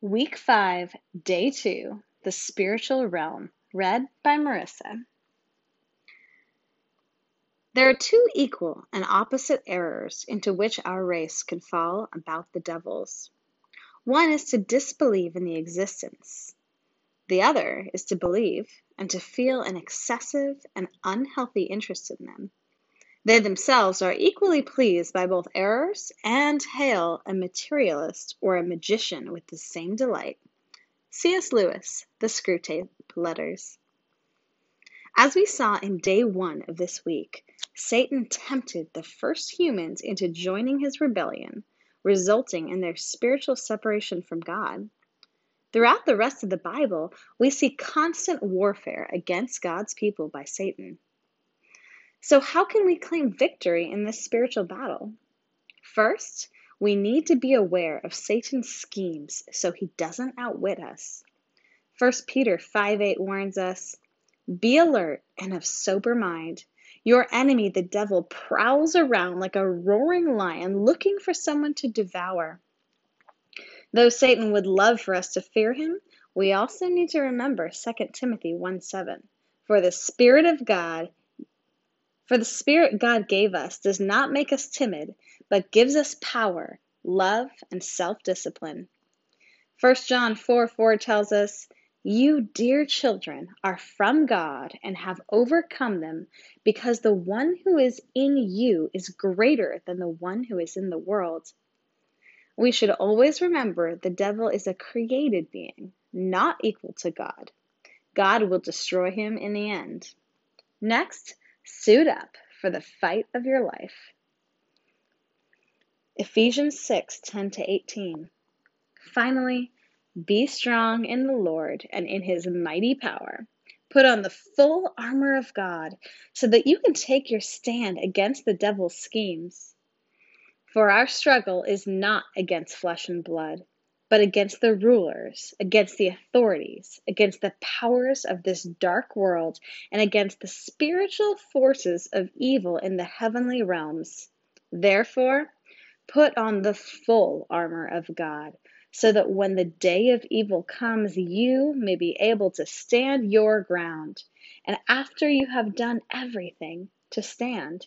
Week 5, Day 2 The Spiritual Realm, read by Marissa. There are two equal and opposite errors into which our race can fall about the devils. One is to disbelieve in the existence, the other is to believe and to feel an excessive and unhealthy interest in them. They themselves are equally pleased by both errors and hail a materialist or a magician with the same delight. C.S. Lewis, The Screwtape Letters. As we saw in day one of this week, Satan tempted the first humans into joining his rebellion, resulting in their spiritual separation from God. Throughout the rest of the Bible, we see constant warfare against God's people by Satan. So, how can we claim victory in this spiritual battle? First, we need to be aware of Satan's schemes so he doesn't outwit us. 1 Peter 5 8 warns us Be alert and of sober mind. Your enemy, the devil, prowls around like a roaring lion looking for someone to devour. Though Satan would love for us to fear him, we also need to remember 2 Timothy 1 7. For the Spirit of God for the Spirit God gave us does not make us timid, but gives us power, love, and self discipline. 1 John 4 4 tells us, You, dear children, are from God and have overcome them, because the one who is in you is greater than the one who is in the world. We should always remember the devil is a created being, not equal to God. God will destroy him in the end. Next, Suit up for the fight of your life. Ephesians 6 10 to 18. Finally, be strong in the Lord and in his mighty power. Put on the full armor of God so that you can take your stand against the devil's schemes. For our struggle is not against flesh and blood but against the rulers, against the authorities, against the powers of this dark world, and against the spiritual forces of evil in the heavenly realms. Therefore, put on the full armor of God, so that when the day of evil comes, you may be able to stand your ground, and after you have done everything, to stand.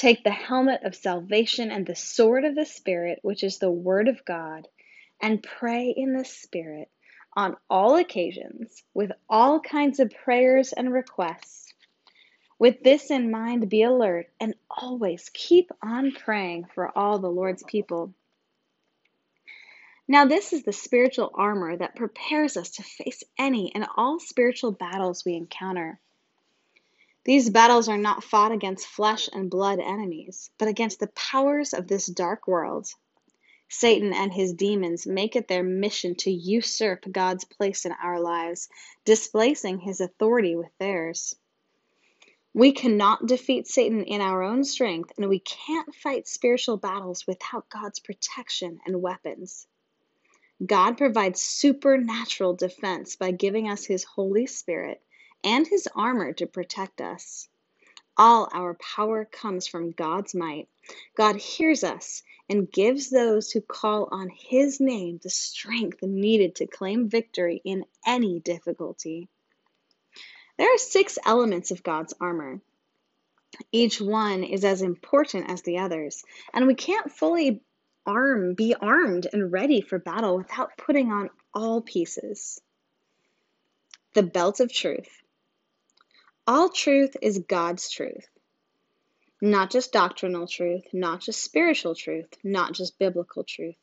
Take the helmet of salvation and the sword of the Spirit, which is the Word of God, and pray in the Spirit on all occasions with all kinds of prayers and requests. With this in mind, be alert and always keep on praying for all the Lord's people. Now, this is the spiritual armor that prepares us to face any and all spiritual battles we encounter. These battles are not fought against flesh and blood enemies, but against the powers of this dark world. Satan and his demons make it their mission to usurp God's place in our lives, displacing his authority with theirs. We cannot defeat Satan in our own strength, and we can't fight spiritual battles without God's protection and weapons. God provides supernatural defense by giving us his Holy Spirit and his armor to protect us. All our power comes from God's might. God hears us and gives those who call on his name the strength needed to claim victory in any difficulty. There are six elements of God's armor. Each one is as important as the others, and we can't fully arm be armed and ready for battle without putting on all pieces. The belt of truth. All truth is God's truth. Not just doctrinal truth, not just spiritual truth, not just biblical truth.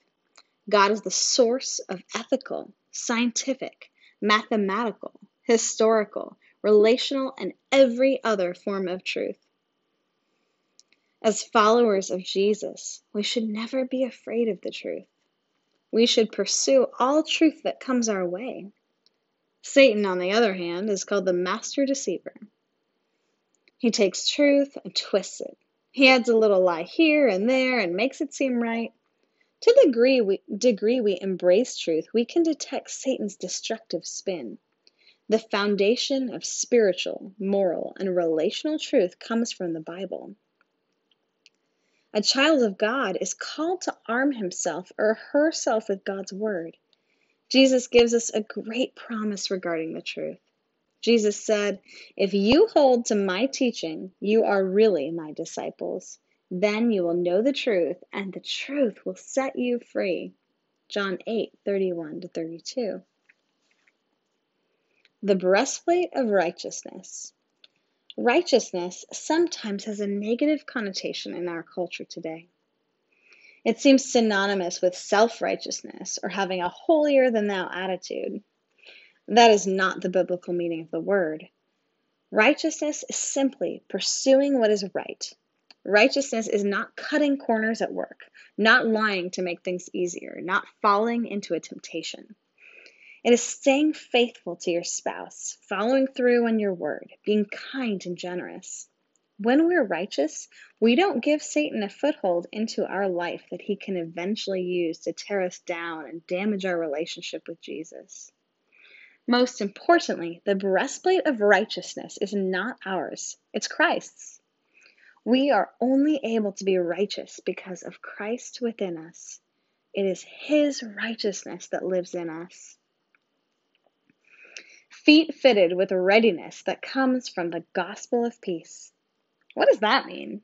God is the source of ethical, scientific, mathematical, historical, relational, and every other form of truth. As followers of Jesus, we should never be afraid of the truth. We should pursue all truth that comes our way. Satan, on the other hand, is called the master deceiver. He takes truth and twists it. He adds a little lie here and there and makes it seem right. To the degree we, degree we embrace truth, we can detect Satan's destructive spin. The foundation of spiritual, moral, and relational truth comes from the Bible. A child of God is called to arm himself or herself with God's Word. Jesus gives us a great promise regarding the truth. Jesus said, If you hold to my teaching, you are really my disciples. Then you will know the truth, and the truth will set you free. John 8 31 to 32. The breastplate of righteousness. Righteousness sometimes has a negative connotation in our culture today. It seems synonymous with self righteousness or having a holier than thou attitude. That is not the biblical meaning of the word. Righteousness is simply pursuing what is right. Righteousness is not cutting corners at work, not lying to make things easier, not falling into a temptation. It is staying faithful to your spouse, following through on your word, being kind and generous. When we're righteous, we don't give Satan a foothold into our life that he can eventually use to tear us down and damage our relationship with Jesus. Most importantly, the breastplate of righteousness is not ours, it's Christ's. We are only able to be righteous because of Christ within us. It is His righteousness that lives in us. Feet fitted with readiness that comes from the gospel of peace. What does that mean?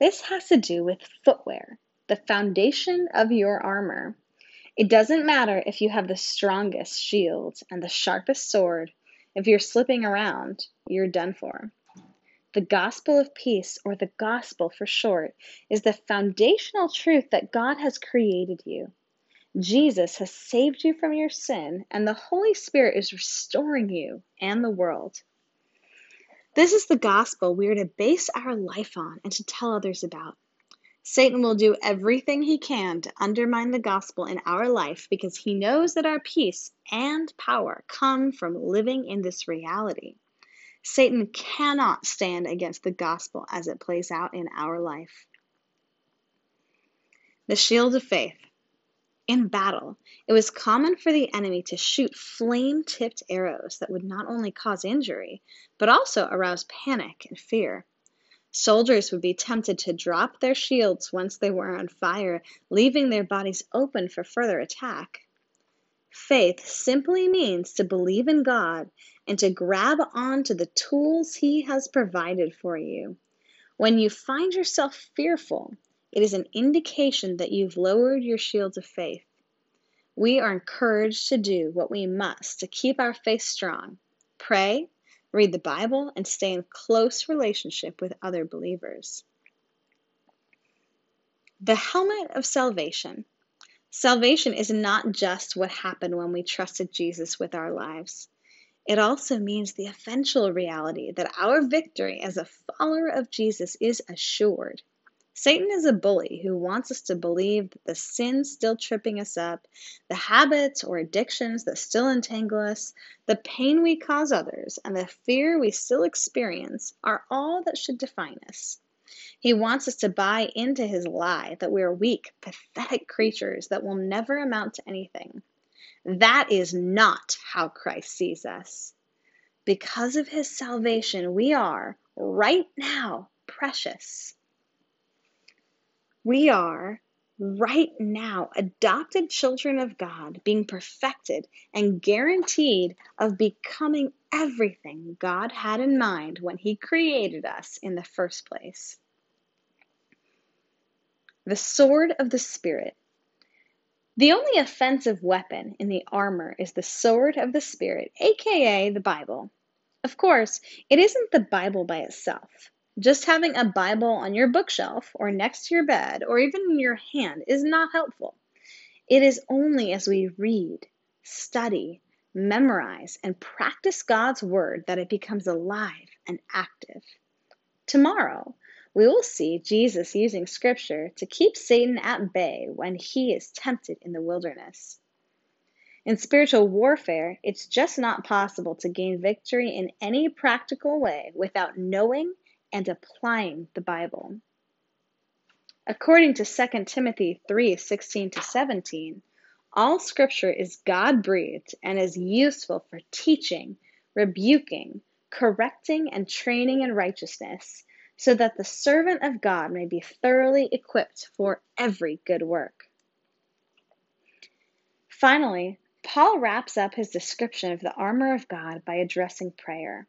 This has to do with footwear, the foundation of your armor. It doesn't matter if you have the strongest shield and the sharpest sword, if you're slipping around, you're done for. The gospel of peace, or the gospel for short, is the foundational truth that God has created you. Jesus has saved you from your sin, and the Holy Spirit is restoring you and the world. This is the gospel we are to base our life on and to tell others about. Satan will do everything he can to undermine the gospel in our life because he knows that our peace and power come from living in this reality. Satan cannot stand against the gospel as it plays out in our life. The shield of faith. In battle, it was common for the enemy to shoot flame tipped arrows that would not only cause injury, but also arouse panic and fear. Soldiers would be tempted to drop their shields once they were on fire, leaving their bodies open for further attack. Faith simply means to believe in God and to grab onto the tools He has provided for you. When you find yourself fearful, it is an indication that you've lowered your shields of faith. We are encouraged to do what we must to keep our faith strong pray, read the Bible, and stay in close relationship with other believers. The helmet of salvation. Salvation is not just what happened when we trusted Jesus with our lives. It also means the eventual reality that our victory as a follower of Jesus is assured. Satan is a bully who wants us to believe that the sins still tripping us up, the habits or addictions that still entangle us, the pain we cause others, and the fear we still experience are all that should define us. He wants us to buy into his lie that we are weak, pathetic creatures that will never amount to anything. That is not how Christ sees us. Because of his salvation, we are, right now, precious. We are, right now, adopted children of God, being perfected and guaranteed of becoming everything God had in mind when He created us in the first place. The sword of the Spirit. The only offensive weapon in the armor is the sword of the Spirit, aka the Bible. Of course, it isn't the Bible by itself. Just having a Bible on your bookshelf or next to your bed or even in your hand is not helpful. It is only as we read, study, memorize, and practice God's Word that it becomes alive and active. Tomorrow, we will see Jesus using Scripture to keep Satan at bay when he is tempted in the wilderness. In spiritual warfare, it's just not possible to gain victory in any practical way without knowing and applying the Bible. According to 2 Timothy 3 16 to 17, all scripture is God breathed and is useful for teaching, rebuking, correcting, and training in righteousness, so that the servant of God may be thoroughly equipped for every good work. Finally, Paul wraps up his description of the armor of God by addressing prayer.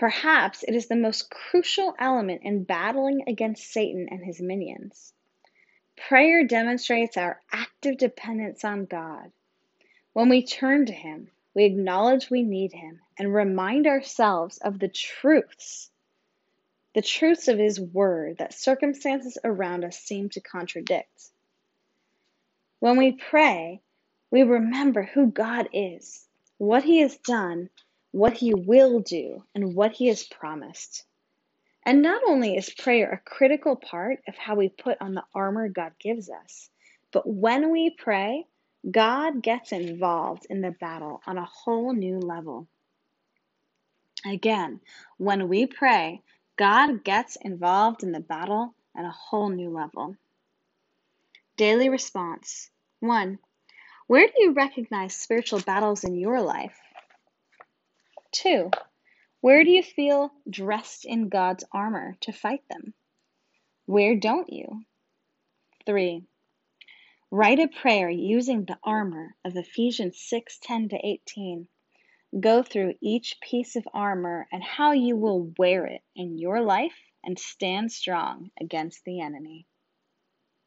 Perhaps it is the most crucial element in battling against Satan and his minions. Prayer demonstrates our active dependence on God. When we turn to Him, we acknowledge we need Him and remind ourselves of the truths, the truths of His Word that circumstances around us seem to contradict. When we pray, we remember who God is, what He has done, what He will do, and what He has promised. And not only is prayer a critical part of how we put on the armor God gives us, but when we pray, God gets involved in the battle on a whole new level. Again, when we pray, God gets involved in the battle at a whole new level. Daily response 1. Where do you recognize spiritual battles in your life? Two, where do you feel dressed in God's armor to fight them? Where don't you? Three, write a prayer using the armor of Ephesians 6 10 to 18. Go through each piece of armor and how you will wear it in your life and stand strong against the enemy.